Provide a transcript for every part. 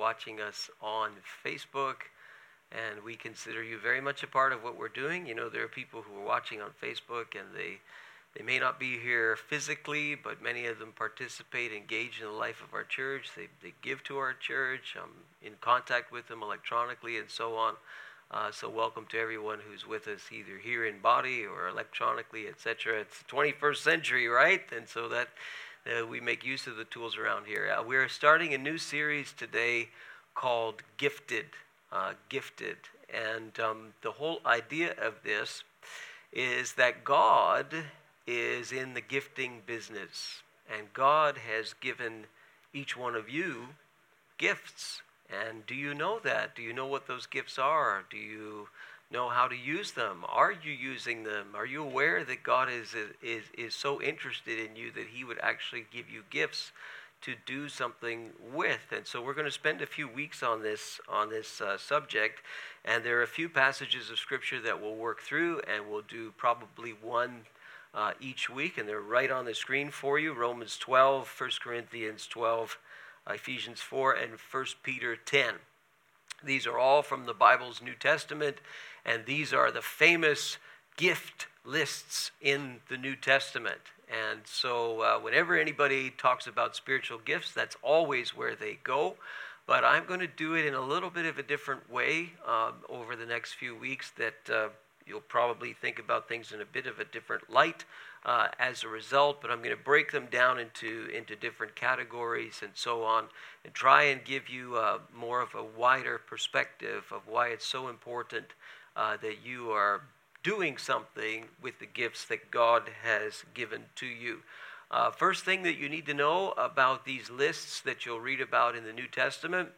watching us on Facebook. And we consider you very much a part of what we're doing. You know, there are people who are watching on Facebook and they, they may not be here physically, but many of them participate, engage in the life of our church. They, they give to our church. I'm in contact with them electronically and so on. Uh, so welcome to everyone who's with us either here in body or electronically, etc. It's the 21st century, right? And so that uh, we make use of the tools around here. Uh, we're starting a new series today called Gifted. Uh, gifted. And um, the whole idea of this is that God is in the gifting business. And God has given each one of you gifts. And do you know that? Do you know what those gifts are? Do you know how to use them? Are you using them? Are you aware that God is, is, is so interested in you that He would actually give you gifts to do something with? And so we're going to spend a few weeks on this, on this uh, subject. And there are a few passages of Scripture that we'll work through, and we'll do probably one uh, each week. And they're right on the screen for you Romans 12, 1 Corinthians 12, Ephesians 4, and 1 Peter 10. These are all from the Bible's New Testament and these are the famous gift lists in the New Testament. And so, uh, whenever anybody talks about spiritual gifts, that's always where they go. But I'm going to do it in a little bit of a different way um, over the next few weeks that uh, you'll probably think about things in a bit of a different light uh, as a result. But I'm going to break them down into, into different categories and so on and try and give you uh, more of a wider perspective of why it's so important uh, that you are doing something with the gifts that God has given to you. Uh, first thing that you need to know about these lists that you'll read about in the New Testament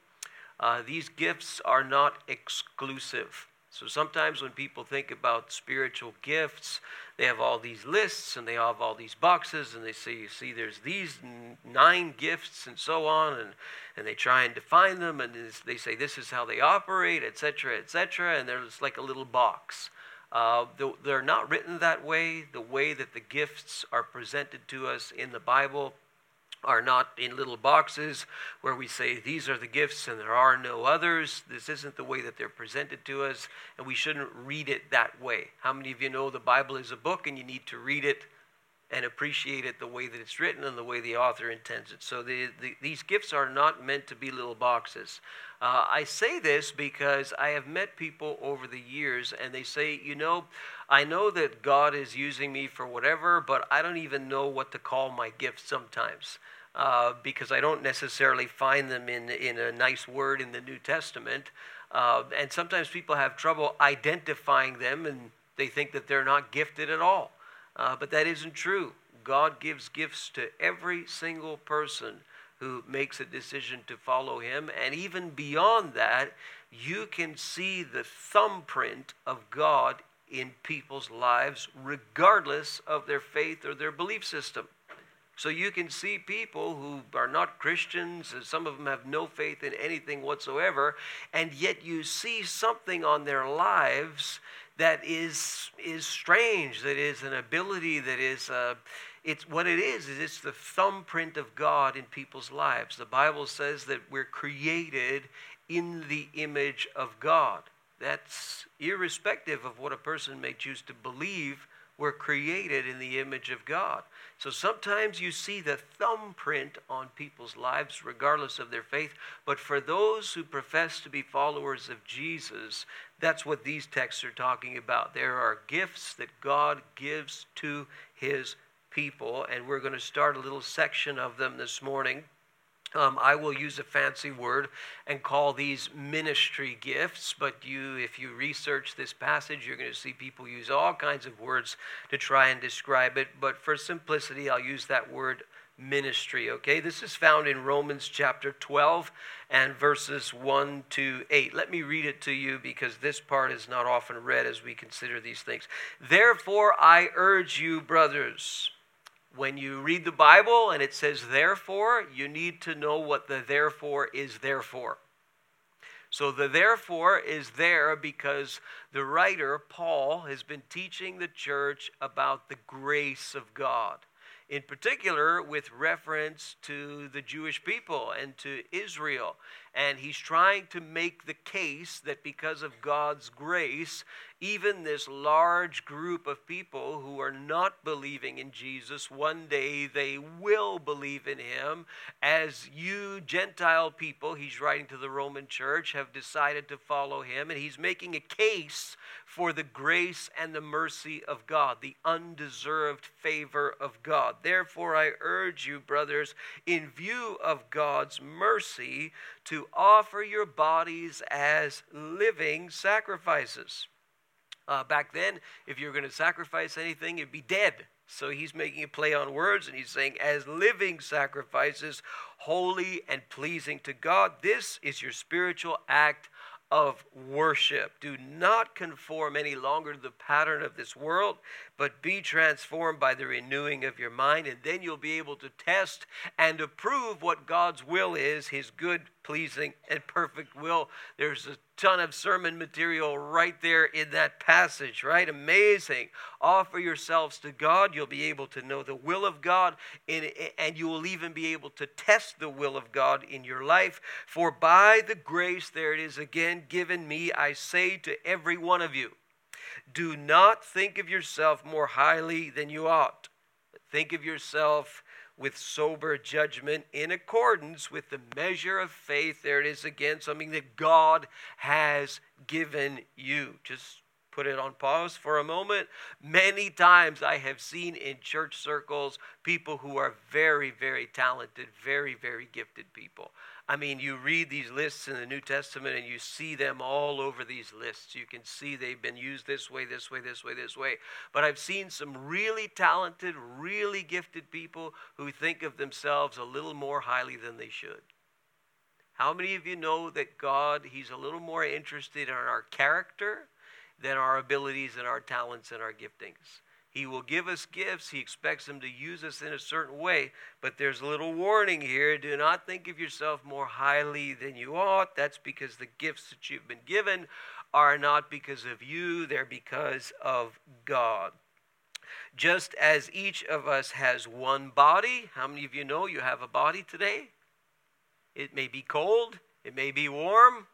uh, these gifts are not exclusive. So sometimes when people think about spiritual gifts, they have all these lists and they have all these boxes and they say, you see, there's these nine gifts and so on, and, and they try and define them and they say this is how they operate, etc., etc., and there's like a little box. Uh, they're not written that way. The way that the gifts are presented to us in the Bible are not in little boxes where we say these are the gifts and there are no others. This isn't the way that they're presented to us, and we shouldn't read it that way. How many of you know the Bible is a book and you need to read it and appreciate it the way that it's written and the way the author intends it? So the, the, these gifts are not meant to be little boxes. Uh, I say this because I have met people over the years and they say, you know, I know that God is using me for whatever, but I don't even know what to call my gifts sometimes. Uh, because I don't necessarily find them in, in a nice word in the New Testament. Uh, and sometimes people have trouble identifying them and they think that they're not gifted at all. Uh, but that isn't true. God gives gifts to every single person who makes a decision to follow Him. And even beyond that, you can see the thumbprint of God in people's lives, regardless of their faith or their belief system. So you can see people who are not Christians, and some of them have no faith in anything whatsoever, and yet you see something on their lives that is is strange, that is an ability, that is uh, it's what it is is it's the thumbprint of God in people's lives. The Bible says that we're created in the image of God. That's irrespective of what a person may choose to believe we're created in the image of God. So sometimes you see the thumbprint on people's lives, regardless of their faith. But for those who profess to be followers of Jesus, that's what these texts are talking about. There are gifts that God gives to his people, and we're going to start a little section of them this morning. Um, I will use a fancy word and call these ministry gifts, but you, if you research this passage, you're going to see people use all kinds of words to try and describe it. But for simplicity, I'll use that word ministry. Okay, this is found in Romans chapter 12 and verses 1 to 8. Let me read it to you because this part is not often read as we consider these things. Therefore, I urge you, brothers when you read the Bible and it says therefore, you need to know what the therefore is there for. So the therefore is there because the writer, Paul, has been teaching the church about the grace of God. In particular, with reference to the Jewish people and to Israel. And he's trying to make the case that because of God's grace, even this large group of people who are not believing in Jesus, one day they will believe in him. As you Gentile people, he's writing to the Roman church, have decided to follow him. And he's making a case for the grace and the mercy of God, the undeserved favor of God. Therefore, I urge you, brothers, in view of God's mercy, to offer your bodies as living sacrifices uh, back then, if you were going to sacrifice anything, it'd be dead. So he's making a play on words and he's saying, as living sacrifices, holy and pleasing to God. This is your spiritual act of worship. Do not conform any longer to the pattern of this world, but be transformed by the renewing of your mind, and then you'll be able to test and approve what God's will is, his good, pleasing, and perfect will. There's a ton of sermon material right there in that passage, right? Amazing. Offer yourselves to God. You'll be able to know the will of God, and you will even be able to test the will of God in your life. For by the grace, there it is again, given me, I say to every one of you, do not think of yourself more highly than you ought. Think of yourself with sober judgment in accordance with the measure of faith. There it is again, something that God has given you. Just put it on pause for a moment. Many times I have seen in church circles people who are very, very talented, very, very gifted people. I mean, you read these lists in the New Testament and you see them all over these lists. You can see they've been used this way, this way, this way, this way. But I've seen some really talented, really gifted people who think of themselves a little more highly than they should. How many of you know that God, He's a little more interested in our character than our abilities and our talents and our giftings? He will give us gifts. He expects them to use us in a certain way. But there's a little warning here. Do not think of yourself more highly than you ought. That's because the gifts that you've been given are not because of you, they're because of God. Just as each of us has one body, how many of you know you have a body today? It may be cold, it may be warm,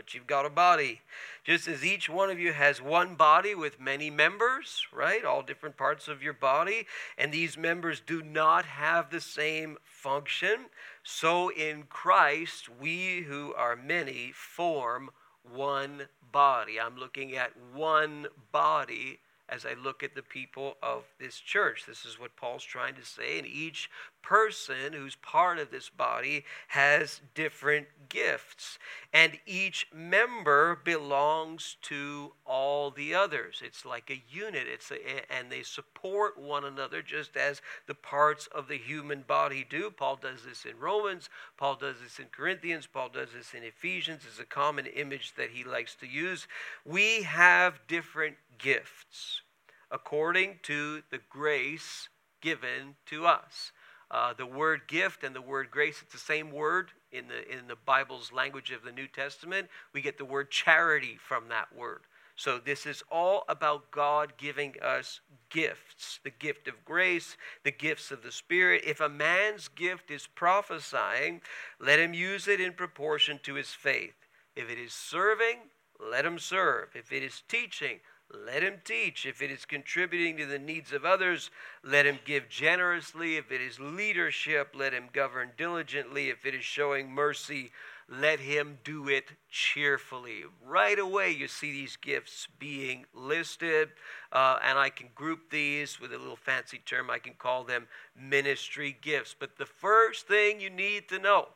but you've got a body. Just as each one of you has one body with many members, right? All different parts of your body, and these members do not have the same function, so in Christ, we who are many form one body. I'm looking at one body as I look at the people of this church. This is what Paul's trying to say. And each person who's part of this body has different gifts. And each member belongs to all the others. It's like a unit. It's a, and they support one another just as the parts of the human body do. Paul does this in Romans. Paul does this in Corinthians. Paul does this in Ephesians. It's a common image that he likes to use. We have different gifts according to the grace given to us. Uh, the word gift and the word grace, it's the same word in the, in the Bible's language of the New Testament. We get the word charity from that word. So, this is all about God giving us gifts the gift of grace, the gifts of the Spirit. If a man's gift is prophesying, let him use it in proportion to his faith. If it is serving, let him serve. If it is teaching, let him teach. If it is contributing to the needs of others, let him give generously. If it is leadership, let him govern diligently. If it is showing mercy, let him do it cheerfully. Right away, you see these gifts being listed, uh, and I can group these with a little fancy term. I can call them ministry gifts. But the first thing you need to know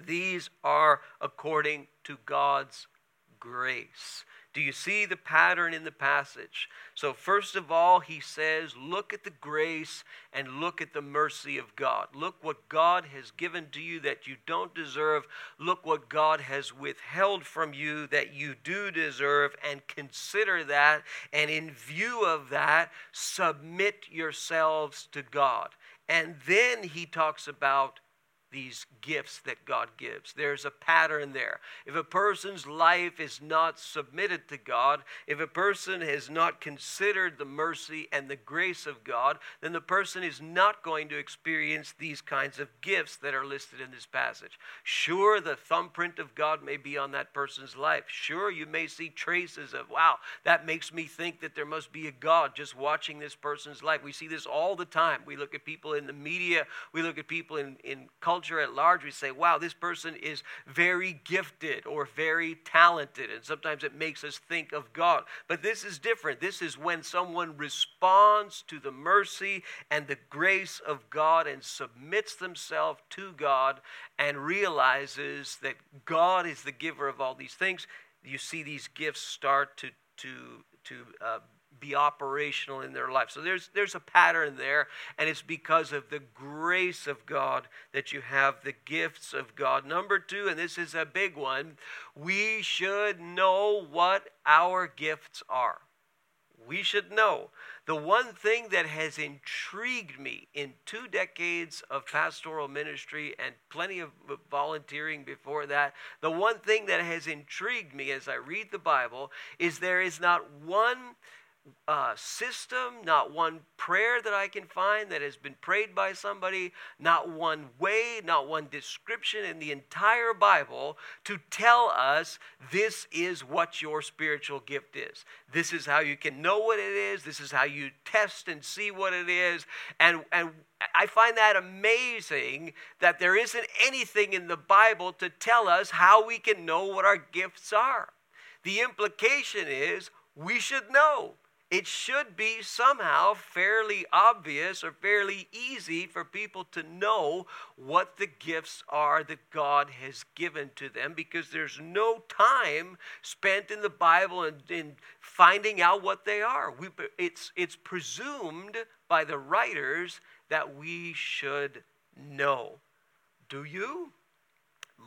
these are according to God's grace. Do you see the pattern in the passage? So, first of all, he says, Look at the grace and look at the mercy of God. Look what God has given to you that you don't deserve. Look what God has withheld from you that you do deserve, and consider that. And in view of that, submit yourselves to God. And then he talks about these gifts that God gives. There's a pattern there. If a person's life is not submitted to God, if a person has not considered the mercy and the grace of God, then the person is not going to experience these kinds of gifts that are listed in this passage. Sure, the thumbprint of God may be on that person's life. Sure, you may see traces of, wow, that makes me think that there must be a God just watching this person's life. We see this all the time. We look at people in the media, we look at people in, in culture culture at large, we say, wow, this person is very gifted or very talented. And sometimes it makes us think of God. But this is different. This is when someone responds to the mercy and the grace of God and submits themselves to God and realizes that God is the giver of all these things. You see these gifts start to, to, to uh, be operational in their life. So there's there's a pattern there, and it's because of the grace of God that you have the gifts of God. Number two, and this is a big one, we should know what our gifts are. We should know. The one thing that has intrigued me in two decades of pastoral ministry and plenty of volunteering before that, the one thing that has intrigued me as I read the Bible is there is not one uh, system, not one prayer that I can find that has been prayed by somebody, not one way, not one description in the entire Bible to tell us this is what your spiritual gift is. This is how you can know what it is. This is how you test and see what it is. And, and I find that amazing that there isn't anything in the Bible to tell us how we can know what our gifts are. The implication is we should know it should be somehow fairly obvious or fairly easy for people to know what the gifts are that God has given to them because there's no time spent in the Bible in, in finding out what they are. We, it's, it's presumed by the writers that we should know. Do you?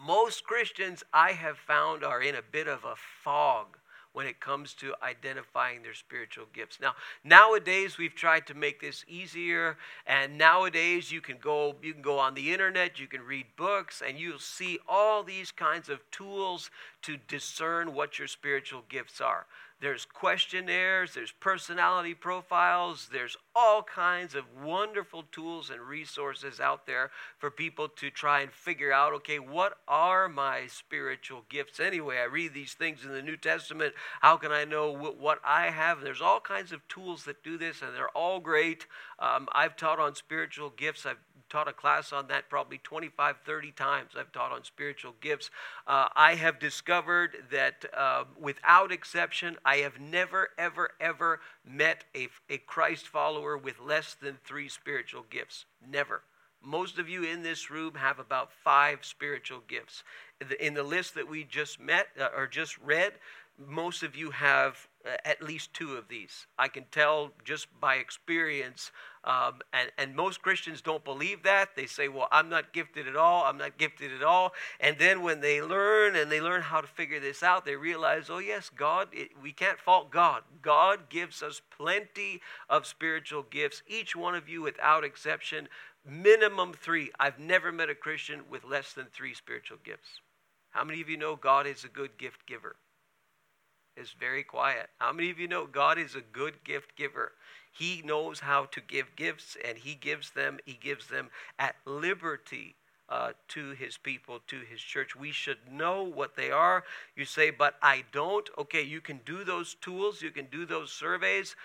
Most Christians I have found are in a bit of a fog when it comes to identifying their spiritual gifts. Now, nowadays we've tried to make this easier and nowadays you can go you can go on the internet, you can read books and you'll see all these kinds of tools to discern what your spiritual gifts are. There's questionnaires, there's personality profiles, there's all kinds of wonderful tools and resources out there for people to try and figure out okay, what are my spiritual gifts anyway? I read these things in the New Testament. How can I know what I have? There's all kinds of tools that do this, and they're all great. Um, I've taught on spiritual gifts. I've taught a class on that probably 25, 30 times. I've taught on spiritual gifts. Uh, I have discovered that uh, without exception, I have never, ever, ever met a, a Christ follower with less than three spiritual gifts. Never. Most of you in this room have about five spiritual gifts. In the list that we just met uh, or just read, most of you have uh, at least two of these. I can tell just by experience. Um, and, and most Christians don't believe that. They say, well, I'm not gifted at all. I'm not gifted at all. And then when they learn and they learn how to figure this out, they realize, oh, yes, God, it, we can't fault God. God gives us plenty of spiritual gifts, each one of you without exception, minimum three. I've never met a Christian with less than three spiritual gifts. How many of you know God is a good gift giver? Is very quiet. How many of you know God is a good gift giver? He knows how to give gifts and he gives them, he gives them at liberty uh, to his people, to his church. We should know what they are. You say, but I don't. Okay, you can do those tools, you can do those surveys.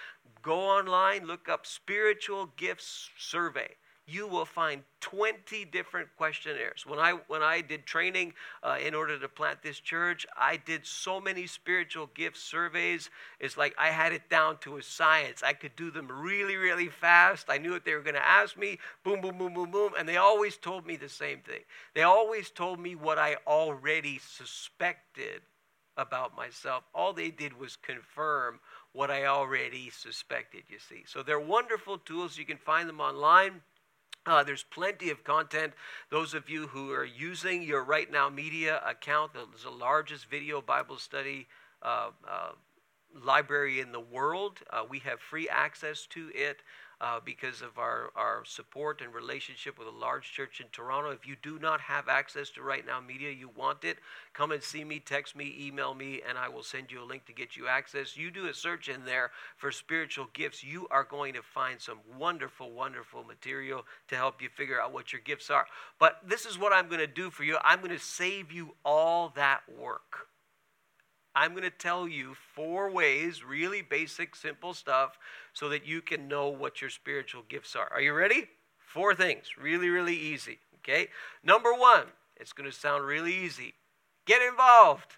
Go online, look up spiritual gifts survey you will find 20 different questionnaires. When I when I did training uh, in order to plant this church, I did so many spiritual gift surveys. It's like I had it down to a science. I could do them really really fast. I knew what they were going to ask me. Boom boom boom boom boom, and they always told me the same thing. They always told me what I already suspected about myself. All they did was confirm what I already suspected, you see. So they're wonderful tools. You can find them online. Uh, there's plenty of content. Those of you who are using your Right Now Media account, there's the largest video Bible study uh, uh, library in the world. Uh, we have free access to it. Uh, because of our, our support and relationship with a large church in Toronto. If you do not have access to Right Now Media, you want it, come and see me, text me, email me, and I will send you a link to get you access. You do a search in there for spiritual gifts, you are going to find some wonderful, wonderful material to help you figure out what your gifts are. But this is what I'm going to do for you I'm going to save you all that work. I'm going to tell you four ways, really basic, simple stuff, so that you can know what your spiritual gifts are. Are you ready? Four things, really, really easy. Okay? Number one, it's going to sound really easy. Get involved.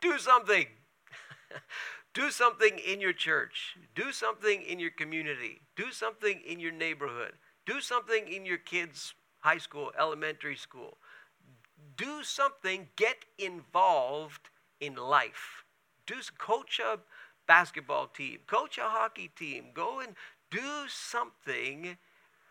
Do something. Do something in your church. Do something in your community. Do something in your neighborhood. Do something in your kids' high school, elementary school. Do something, get involved in life. Do coach a basketball team, coach a hockey team, go and do something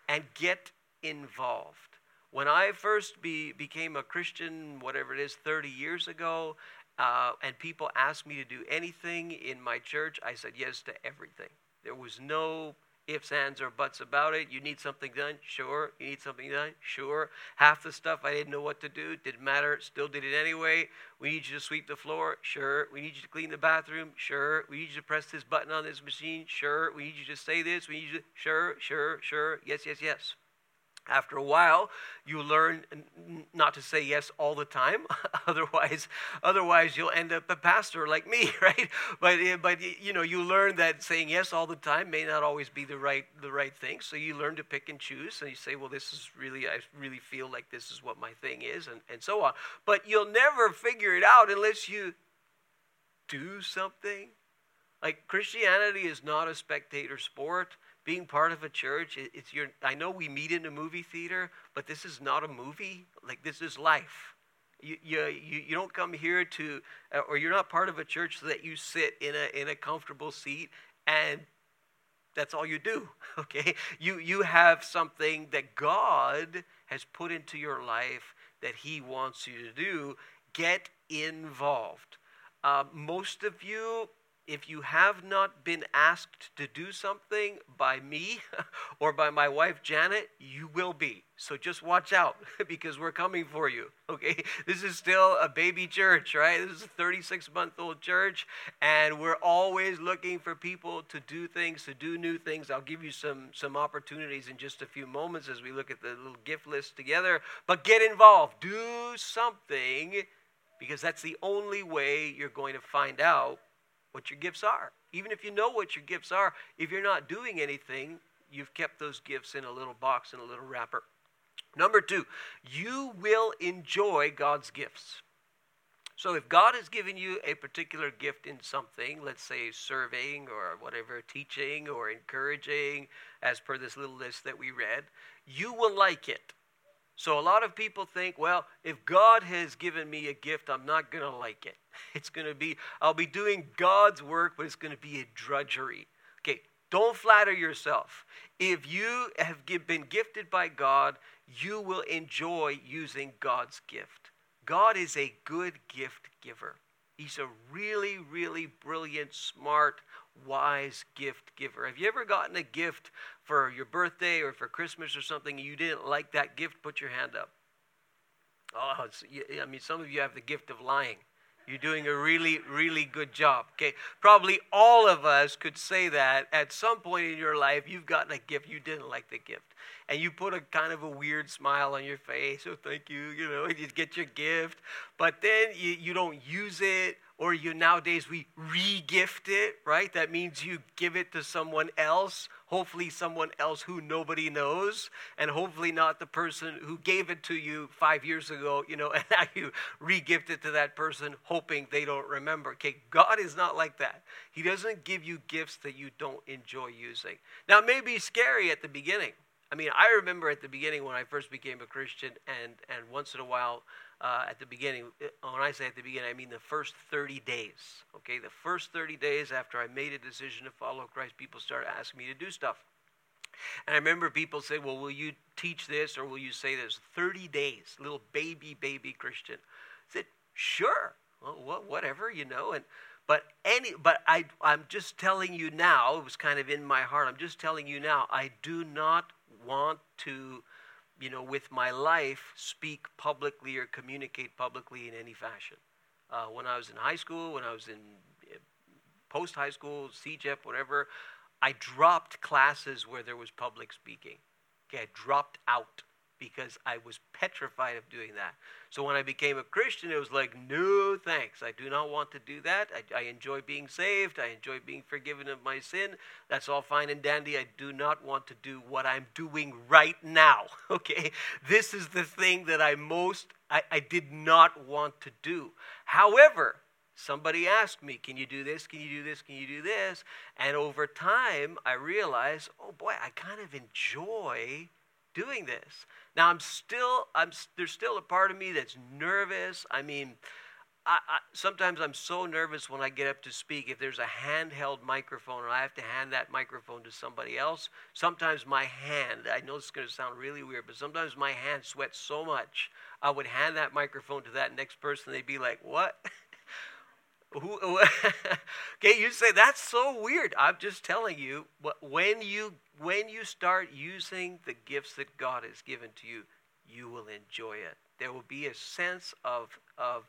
and get involved. When I first be, became a Christian, whatever it is, 30 years ago, uh, and people asked me to do anything in my church, I said yes to everything. There was no ifs, ands, or buts about it. You need something done? Sure. You need something done? Sure. Half the stuff I didn't know what to do, didn't matter, still did it anyway. We need you to sweep the floor? Sure. We need you to clean the bathroom? Sure. We need you to press this button on this machine? Sure. We need you to say this? We need you to, sure, sure, sure. Yes, yes, yes. After a while, you learn not to say yes all the time. otherwise, otherwise you'll end up a pastor like me, right? But eh, but you know you learn that saying yes all the time may not always be the right the right thing. So you learn to pick and choose, and you say, well, this is really I really feel like this is what my thing is, and and so on. But you'll never figure it out unless you do something. Like Christianity is not a spectator sport being part of a church it's your i know we meet in a movie theater but this is not a movie. Like this is life. You, you, you don't come here to uh, or you're not part of a church so that you sit in a in a comfortable seat and that's all you do okay? You you have something that god has put into your life that he wants you to do. Get involved. Uh, most of you if you have not been asked to do something by me or by my wife Janet, you will be. So just watch out because we're coming for you. Okay? This is still a baby church, right? This is a 36 month old church, and we're always looking for people to do things, to do new things. I'll give you some, some opportunities in just a few moments as we look at the little gift list together. But get involved, do something because that's the only way you're going to find out what your gifts are. Even if you know what your gifts are, if you're not doing anything, you've kept those gifts in a little box, in a little wrapper. Number two, you will enjoy God's gifts. So if God has given you a particular gift in something, let's say serving or whatever, teaching or encouraging, as per this little list that we read, you will like it. So a lot of people think, well, if God has given me a gift, I'm not going to like it. It's going to be, I'll be doing God's work, but it's going to be a drudgery. Okay, don't flatter yourself. If you have been gifted by God, you will enjoy using God's gift. God is a good gift giver. He's a really, really brilliant, smart, wise gift giver. Have you ever gotten a gift for your birthday or for Christmas or something you didn't like that gift? Put your hand up. Oh, I mean, some of you have the gift of lying. You're doing a really, really good job. Okay, probably all of us could say that at some point in your life you've gotten a gift you didn't like the gift, and you put a kind of a weird smile on your face. Oh, thank you. You know, you get your gift, but then you, you don't use it, or you nowadays we re-gift it. Right? That means you give it to someone else hopefully someone else who nobody knows, and hopefully not the person who gave it to you five years ago, you know, and now you re-gift it to that person hoping they don't remember. Okay, God is not like that. He doesn't give you gifts that you don't enjoy using. Now, it may be scary at the beginning. I mean, I remember at the beginning when I first became a Christian, and, and once in a while, uh, at the beginning. Uh, when I say at the beginning, I mean the first 30 days. Okay, the first 30 days after I made a decision to follow Christ, people started asking me to do stuff. And I remember people say, Well, will you teach this or will you say this? 30 days, little baby, baby Christian. I said, Sure. Well, whatever, you know. And But any, but I, I'm just telling you now. It was kind of in my heart. I'm just telling you now. I do not want to, you know, with my life, speak publicly or communicate publicly in any fashion. Uh, when I was in high school, when I was in eh, post high school, CEGEP, whatever, I dropped classes where there was public speaking. Okay, I dropped out because I was petrified of doing that. So when I became a Christian, it was like, no thanks. I do not want to do that. I, I, enjoy being saved. I enjoy being forgiven of my sin. That's all fine and dandy. I do not want to do what I'm doing right now. Okay? This is the thing that I most, I, I did not want to do. However, somebody asked me, Can you do this? Can you do this? Can you do this? And over time, I realized, oh boy, I kind of enjoy doing this. Now I'm still I'm there's still a part of me that's nervous. I mean, I, I, sometimes I'm so nervous when I get up to speak. If there's a handheld microphone and I have to hand that microphone to somebody else, sometimes my hand, I know it's going to sound really weird, but sometimes my hand sweats so much. I would hand that microphone to that next person. They'd be like, What? Who, okay, you say that's so weird. I'm just telling you, when you when you start using the gifts that God has given to you, you will enjoy it. There will be a sense of of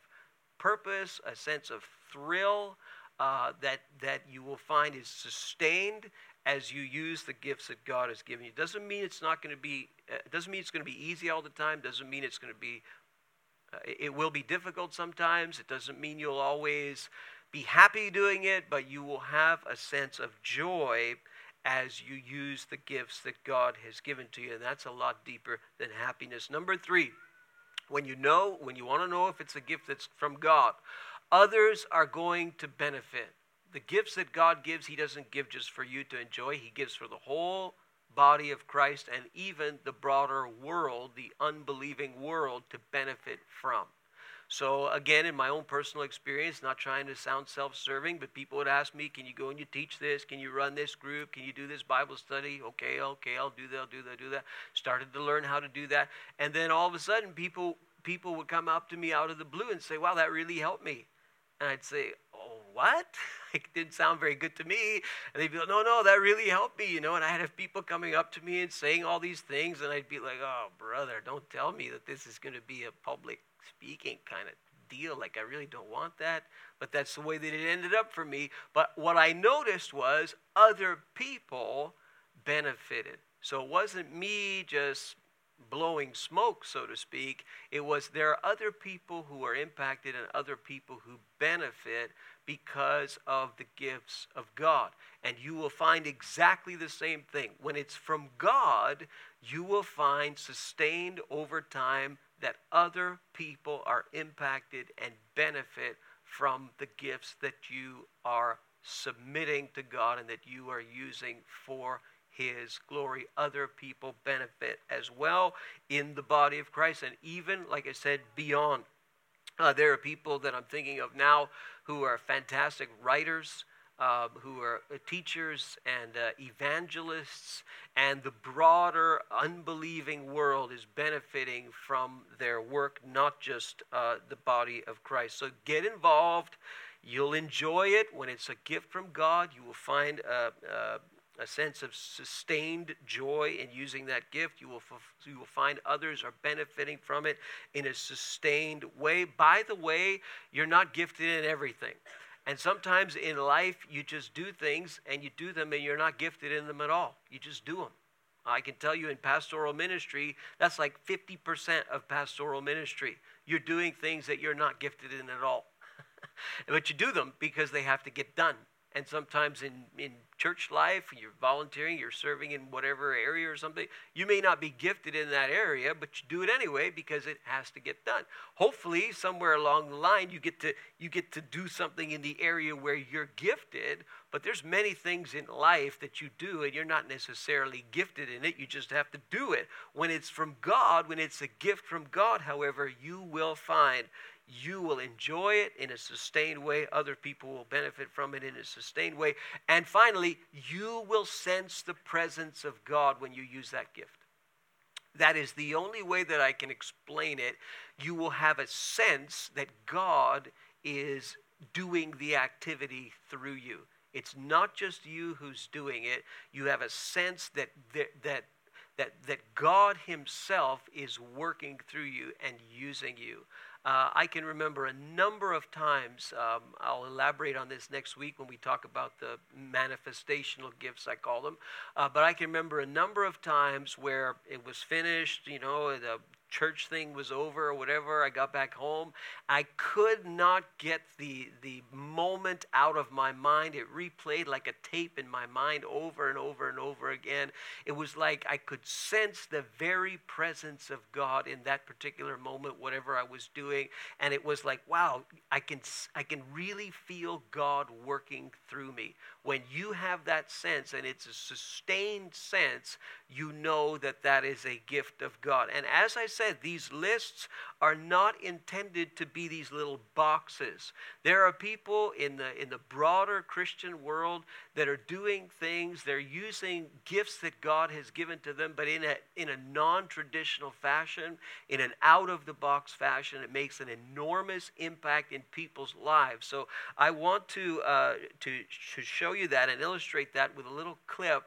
purpose, a sense of thrill uh, that that you will find is sustained as you use the gifts that God has given you. Doesn't mean it's not going to be. Uh, doesn't mean it's going to be easy all the time. Doesn't mean it's going to be uh, it will be difficult sometimes. It doesn't mean you'll always be happy doing it, but you will have a sense of joy as you use the gifts that God has given to you. And that's a lot deeper than happiness. Number three, when you know, when you want to know if it's a gift that's from God, others are going to benefit. The gifts that God gives, He doesn't give just for you to enjoy, He gives for the whole body of Christ and even the broader world, the unbelieving world, to benefit from. So, again, in my own personal experience, not trying to sound self serving, but people would ask me, Can you go and you teach this? Can you run this group? Can you do this Bible study? Okay, okay, I'll do that, I'll do that, I'll do that. Started to learn how to do that. And then all of a sudden, people, people would come up to me out of the blue and say, Wow, that really helped me. And I'd say, Oh, what? it didn't sound very good to me. And they'd be like, no, no, that really helped me, you know. And I'd have people coming up to me and saying all these things, and I'd be like, oh, brother, don't tell me that this is going to be a public speaking kind of deal. Like, I really don't want that. But that's the way that it ended up for me. But what I noticed was other people benefited. So it wasn't me just blowing smoke, so to speak. It was there are other people who are impacted and other people who benefit because of the gifts of God. And you will find exactly the same thing. When it's from God, you will find sustained over time that other people are impacted and benefit from the gifts that you are submitting to God and that you are using for his glory. Other people benefit as well in the body of Christ, and even, like I said, beyond. Uh, there are people that I'm thinking of now who are fantastic writers. Uh, who are uh, teachers and uh, evangelists, and the broader unbelieving world is benefiting from their work, not just uh, the body of Christ. So get involved. You'll enjoy it when it's a gift from God. You will find a, a a sense of sustained joy in using that gift. You will, you will find others are benefiting from it in a sustained way. By the way, you're not gifted in everything. And sometimes in life, you just do things and you do them and you're not gifted in them at all. You just do them. I can tell you in pastoral ministry, that's like 50% of pastoral ministry. You're doing things that you're not gifted in at all. but you do them because they have to get done and sometimes in, in church life, you're volunteering, you're serving in whatever area or something, you may not be gifted in that area, but you do it anyway because it has to get done. Hopefully, somewhere along the line, you get to you get to do something in the area where you're gifted. But there's many things in life that you do, and you're not necessarily gifted in it. You just have to do it. When it's from God, when it's a gift from God, however, you will find you will enjoy it in a sustained way. Other people will benefit from it in a sustained way. And finally, you will sense the presence of God when you use that gift. That is the only way that I can explain it. You will have a sense that God is doing the activity through you. It's not just you who's doing it. You have a sense that that that that, God Himself is working through you and using you. Uh, I can remember a number of times, um, I'll elaborate on this next week when we talk about the manifestational gifts, I call them. Uh, but I can remember a number of times where it was finished, you know, the church thing was over or whatever. I got back home. I could not get the, the moment out of my mind. It replayed like a tape in my mind over and over and over again. It was like I could sense the very presence of God in that particular moment, whatever I was doing. And it was like, wow, I can, I can really feel God working through me. When you have that sense, and it's a sustained sense, you know that that is a gift of God. And as I said, these lists are not intended to be these little boxes. There are people in the in the broader Christian world that are doing things, they're using gifts that God has given to them, but in a in a non-traditional fashion, in an out-of-the-box fashion. It makes an enormous impact in people's lives. So I want to uh, to, to show you that and illustrate that with a little clip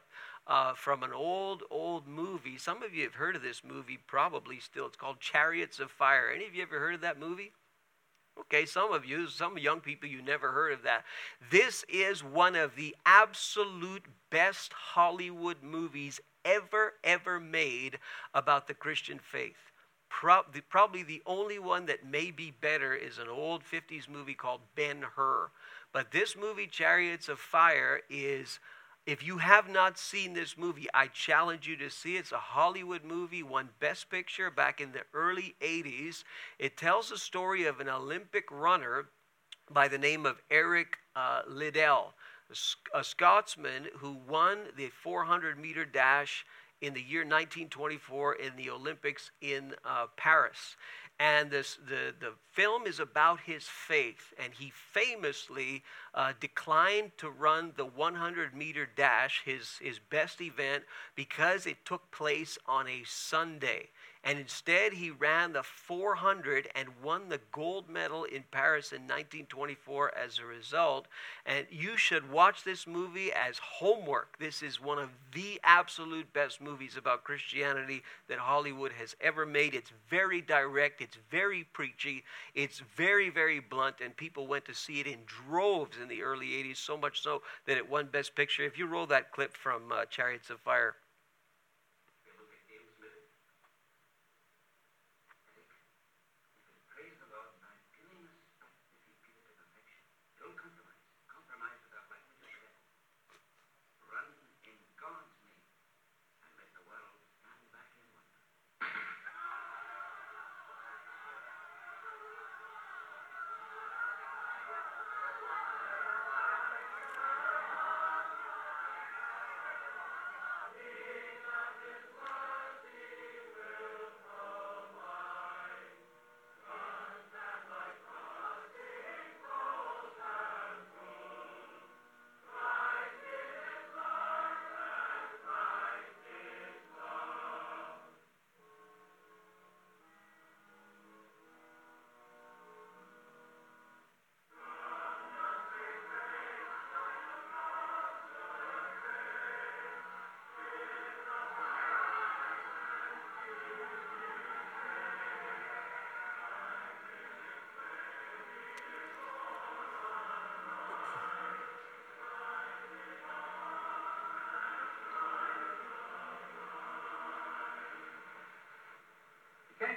uh, from an old, old movie. Some of you have heard of this movie, probably still. It's called Chariots of Fire. Any of you ever heard of that movie? Okay, some of you, some young people, you never heard of that. This is one of the absolute best Hollywood movies ever, ever made about the Christian faith. Pro- the, probably the only one that may be better is an old 50s movie called Ben Hur. But this movie, Chariots of Fire, is if you have not seen this movie, I challenge you to see it. It's a Hollywood movie, won Best Picture back in the early 80s. It tells the story of an Olympic runner by the name of Eric uh, Liddell, a Scotsman who won the 400 meter dash in the year 1924 in the Olympics in uh, Paris. And this, the, the film is about his faith. And he famously uh, declined to run the 100 meter dash, his, his best event, because it took place on a Sunday. And instead, he ran the 400 and won the gold medal in Paris in 1924 as a result. And you should watch this movie as homework. This is one of the absolute best movies about Christianity that Hollywood has ever made. It's very direct, it's very preachy, it's very, very blunt, and people went to see it in droves in the early 80s, so much so that it won Best Picture. If you roll that clip from uh, Chariots of Fire.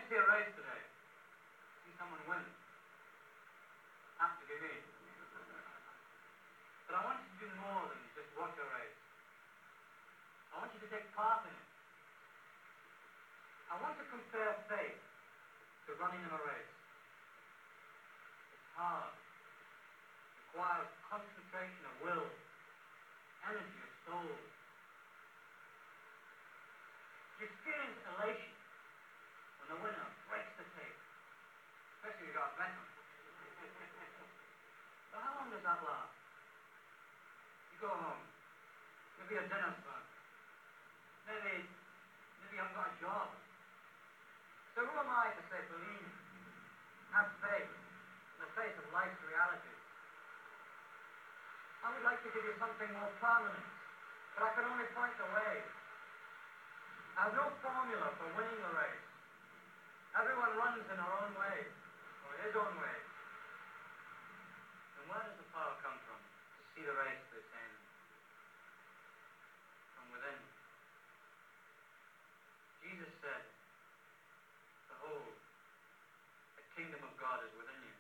See a race today. See someone win. Have to give in. But I want you to do more than just watch a race. I want you to take part in it. I want to compare faith to running in a race. It's hard. It requires concentration of will, energy of soul. You experience elation the winner breaks the tape. Especially if you got Beckham. so how long does that last? You go home. Maybe a dinner's fun. Maybe, maybe haven't got a job. So who am I to say believe, have faith in the face of life's realities? I would like to give you something more permanent, but I can only point the way. I have no formula for winning the race. Everyone runs in our own way, or his own way. And where does the power come from to see the race to its end? From within. Jesus said, Behold, the kingdom of God is within you.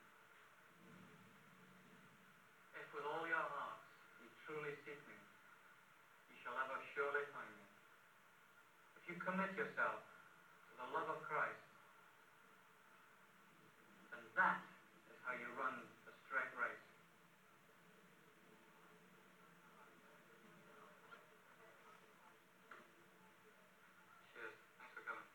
If with all your hearts you truly seek me, you shall ever surely find me. Yourself to the love of Christ, then that is how you run straight race. Cheers. Thanks for coming.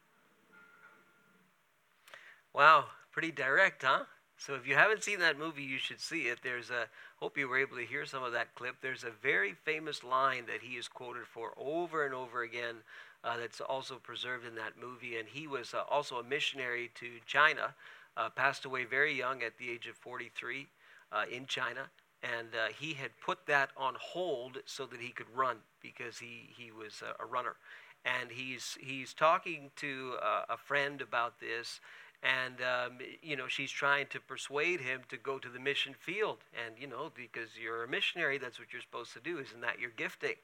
Wow, pretty direct, huh? So if you haven't seen that movie, you should see it. There's a hope you were able to hear some of that clip. There's a very famous line that he is quoted for over and over again. Uh, that's also preserved in that movie, and he was uh, also a missionary to China. Uh, passed away very young at the age of 43 uh, in China, and uh, he had put that on hold so that he could run because he he was a, runner. And he's he's talking to uh, a friend about this, and um, you know she's trying to persuade him to go to the mission field. And you know because you're a missionary that's what you're supposed to do isn't that your gifting?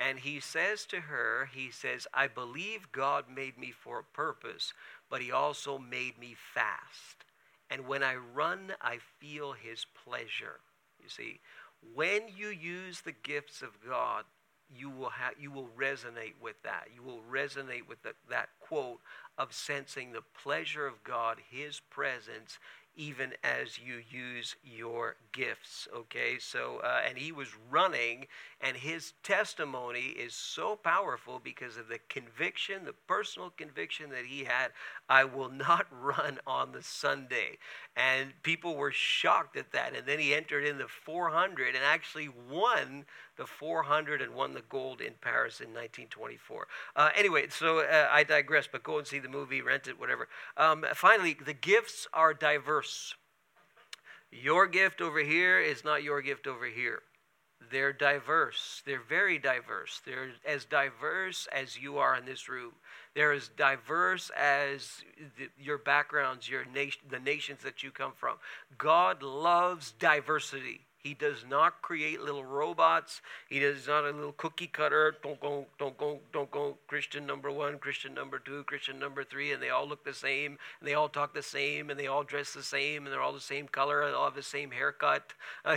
And he says to her he says i believe god made me for a purpose but he also made me fast. And when i run i feel his pleasure. You see when you use the gifts of god you will have you will resonate with that you will resonate with the, that quote of sensing the pleasure of God, His presence, even as you use your gifts. Okay, so, uh, and he was running, and his testimony is so powerful because of the conviction, the personal conviction that he had I will not run on the Sunday. And people were shocked at that. And then he entered in the 400 and actually won the 400 and won the gold in Paris in 1924. Uh, anyway, so uh, I digress, but go and see the movie, rent it, whatever. Um, finally, the gifts are diverse. Your gift over here is not your gift over here. They're diverse. They're very diverse. They're as diverse as you are in this room. They're as diverse as the, your backgrounds, your nation, the nations that you come from. God loves diversity. He does not create little robots. He does not a little cookie cutter. Don't go, don't go, don't go. Christian number one, Christian number two, Christian number three, and they all look the same, and they all talk the same, and they all dress the same, and they're all the same color, and all have the same haircut.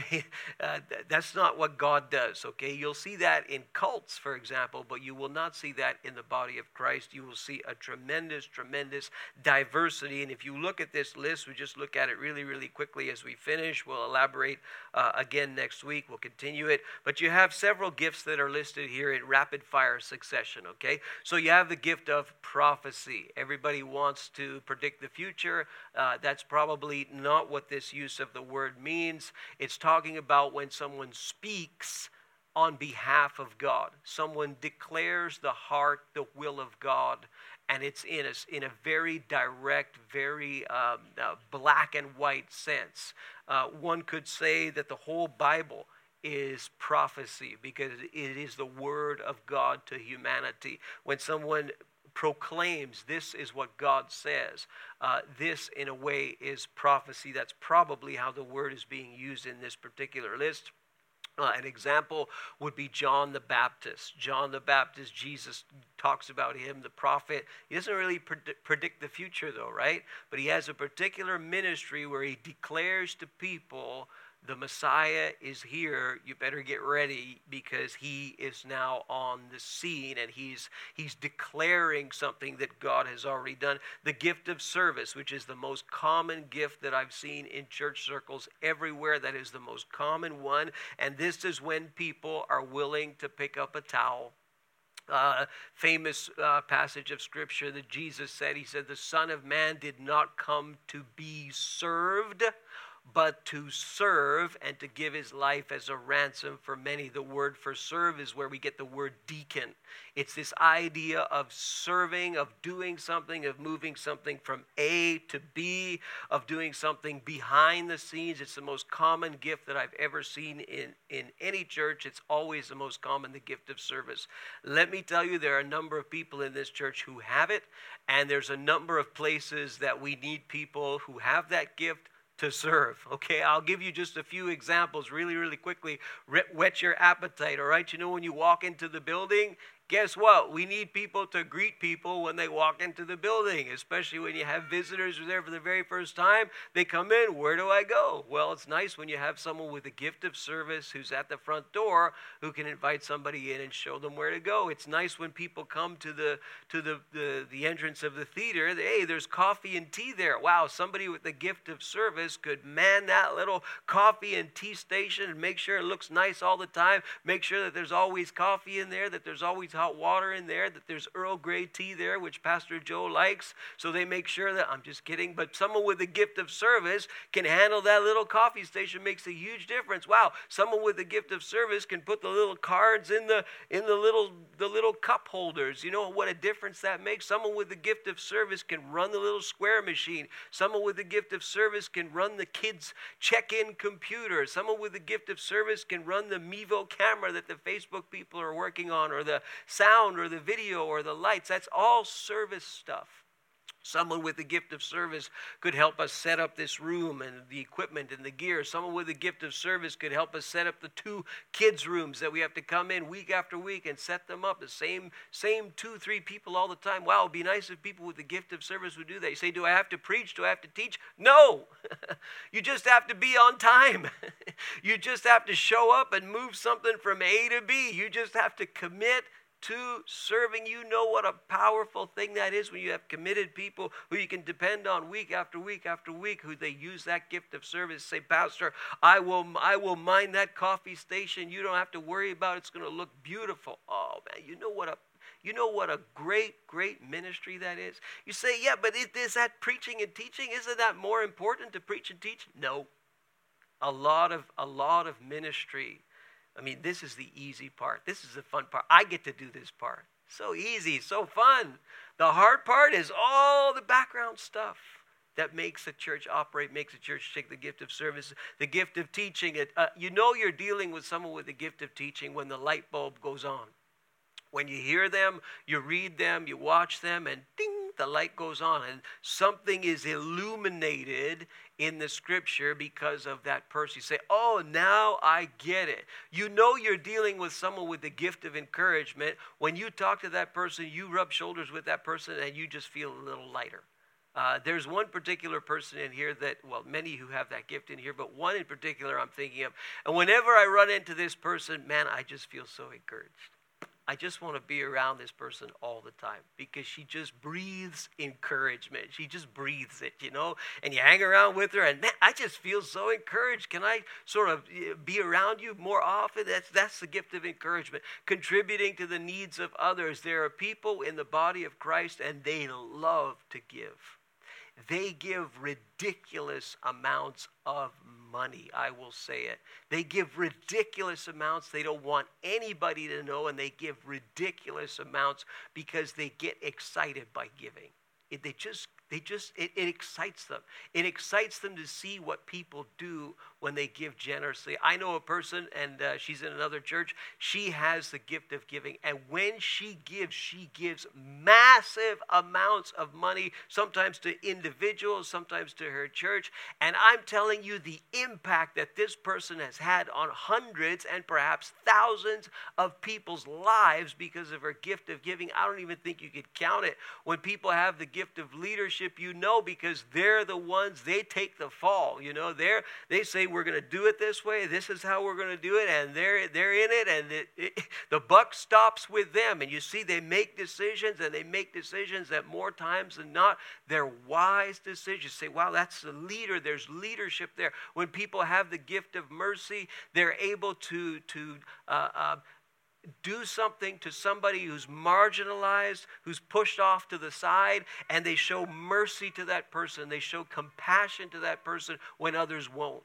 Uh, that's not what God does. Okay, you'll see that in cults, for example, but you will not see that in the body of Christ. You will see a tremendous, tremendous diversity. And if you look at this list, we just look at it really, really quickly as we finish. We'll elaborate. Uh, again next week. We'll continue it. But you have several gifts that are listed here in rapid fire succession, okay? So you have the gift of prophecy. Everybody wants to predict the future. Uh, that's probably not what this use of the word means. It's talking about when someone speaks on behalf of God. Someone declares the heart, the will of God, and it's in a, in a very direct, very um, uh, black and white sense. Uh, one could say that the whole Bible is prophecy because it is the word of God to humanity. When someone proclaims this is what God says, uh, this in a way is prophecy. That's probably how the word is being used in this particular list. Uh, an example would be John the Baptist. John the Baptist, Jesus talks about him, the prophet. He doesn't really predict, predict the future, though, right? But he has a particular ministry where he declares to people the Messiah is here. You better get ready because he is now on the scene and he's he's declaring something that God has already done. The gift of service, which is the most common gift that I've seen in church circles everywhere, that is the most common one. And this is when people are willing to pick up a towel. Uh, famous uh, passage of scripture that Jesus said, He said, The Son of Man did not come to be served, but to serve and to give his life as a ransom for many. The word for serve is where we get the word deacon. It's this idea of serving, of doing something, of moving something from A to B, of doing something behind the scenes. It's the most common gift that I've ever seen in, in any church. It's always the most common, the gift of service. Let me tell you, there are a number of people in this church who have it, and there's a number of places that we need people who have that gift to serve. Okay, I'll give you just a few examples really, really quickly. Whet your appetite, all right? You know, when you walk into the building, guess what? We need people to greet people when they walk into the building, especially when you have visitors who are there for the very first time. They come in, where do I go? Well, it's nice when you have someone with a gift of service who's at the front door who can invite somebody in and show them where to go. It's nice when people come to the to the the, the entrance of the theater. Hey, there's coffee and tea there. Wow, somebody with the gift of service could man that little coffee and tea station and make sure it looks nice all the time. Make sure that there's always coffee in there, that there's always hot water in there, that there's Earl Grey tea there, which Pastor Joe likes. So they make sure that, I'm just kidding, but someone with a gift of service can handle that little coffee station, makes a huge difference. Wow, someone with a gift of service can put the little cards in the, in the, little, the little cup holders. You know what a difference that makes? Someone with a gift of service can run the little square machine. Someone with a gift of service can run the kids' check in computer. Someone with a gift of service can run the Mevo camera that the Facebook people are working on or the sound or the video or the lights. That's all service stuff. Someone with the gift of service could help us set up this room and the equipment and the gear. Someone with the gift of service could help us set up the two kids' rooms that we have to come in week after week and set them up. The same, same two, three people all the time. Wow, it'd be nice if people with the gift of service would do that. You say, Do I have to preach? Do I have to teach? No. you just have to be on time. you just have to show up and move something from A to B. You just have to commit to serving. You know what a powerful thing that is when you have committed people who you can depend on week after week after week, who they use that gift of service. Say, Pastor, I will, I will mind that coffee station. You don't have to worry about it. It's going to look beautiful. Oh man, you know what a you know what a great, great ministry that is? You say, yeah, but is, is that preaching and teaching? Isn't that more important to preach and teach? No. A lot of a lot of ministry I mean, this is the easy part. This is the fun part. I get to do this part. So easy, so fun. The hard part is all the background stuff that makes a church operate, makes a church take the gift of service, the gift of teaching. It, uh, you know you're dealing with someone with the gift of teaching when the light bulb goes on. When you hear them, you read them, you watch them, and ding, the light goes on, and something is illuminated in the scripture because of that person. You say, Oh, now I get it. You know you're dealing with someone with the gift of encouragement. When you talk to that person, you rub shoulders with that person, and you just feel a little lighter. Uh, there's one particular person in here that, well, many who have that gift in here, but one in particular I'm thinking of. And whenever I run into this person, man, I just feel so encouraged. I just want to be around this person all the time because she just breathes encouragement. She just breathes it, you know? And you hang around with her, and man, I just feel so encouraged. Can I sort of eh, be around you more often? That's, that's the gift of encouragement. Contributing to the needs of others. There are people in the body of Christ, and they love to give. They give ridiculous amounts of money, I will say it. They give ridiculous amounts. They don't want anybody to know, and they give ridiculous amounts because they get excited by giving. They just they just, it, it, excites them. It excites them to see what people do when they give generously. I know a person, and uh, she's in another church. She has the gift of giving. And when she gives, she gives massive amounts of money, sometimes to individuals, sometimes to her church. And I'm telling you, the impact that this person has had on hundreds and perhaps thousands of people's lives because of her gift of giving, I don't even think you could count it. When people have the gift of leadership, you know because they're the ones they take the fall you know they're they say we're going to do it this way this is how we're going to do it and they're they're in it and it, it, the buck stops with them. And you see they make decisions and they make decisions that more times than not. They're wise decisions. Say wow that's the leader. There's leadership there. When people have the gift of mercy they're able to to uh, uh, do something to somebody who's marginalized, who's pushed off to the side, and they show mercy to that person. They show compassion to that person when others won't.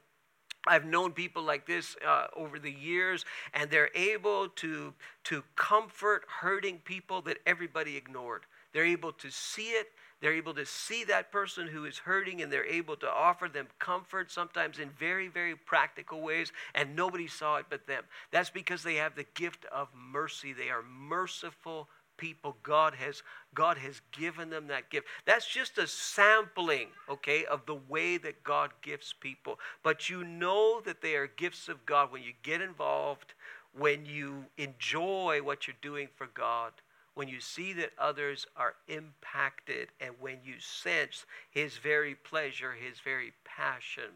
I've known people like this uh, over the years, and they're able to, to comfort hurting people that everybody ignored. They're able to see it. They're able to see that person who is hurting, and they're able to offer them comfort, sometimes in very, very practical ways, and nobody saw it but them. That's because they have the gift of mercy. They are merciful people god has god has given them that gift. That's just a sampling okay of the way that god gifts people. But you know that they are gifts of god when you get involved when you enjoy what you're doing for god when you see that others are impacted and when you sense his very pleasure his very passion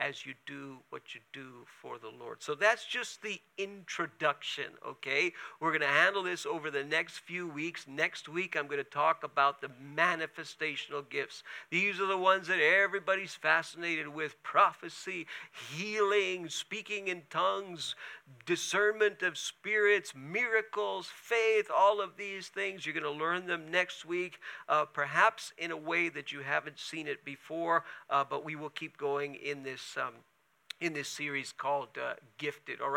as you do what you do for the Lord. So that's just the introduction, okay? We're going to handle this over the next few weeks. Next week, I'm going to talk about the manifestational gifts. These are the ones that everybody's fascinated with prophecy, healing, speaking in tongues, discernment of spirits, miracles, faith, all of these things. You're going to learn them next week, uh, perhaps in a way that you haven't seen it before, uh, but we will keep going in this um, in this series called uh, Gifted. All right.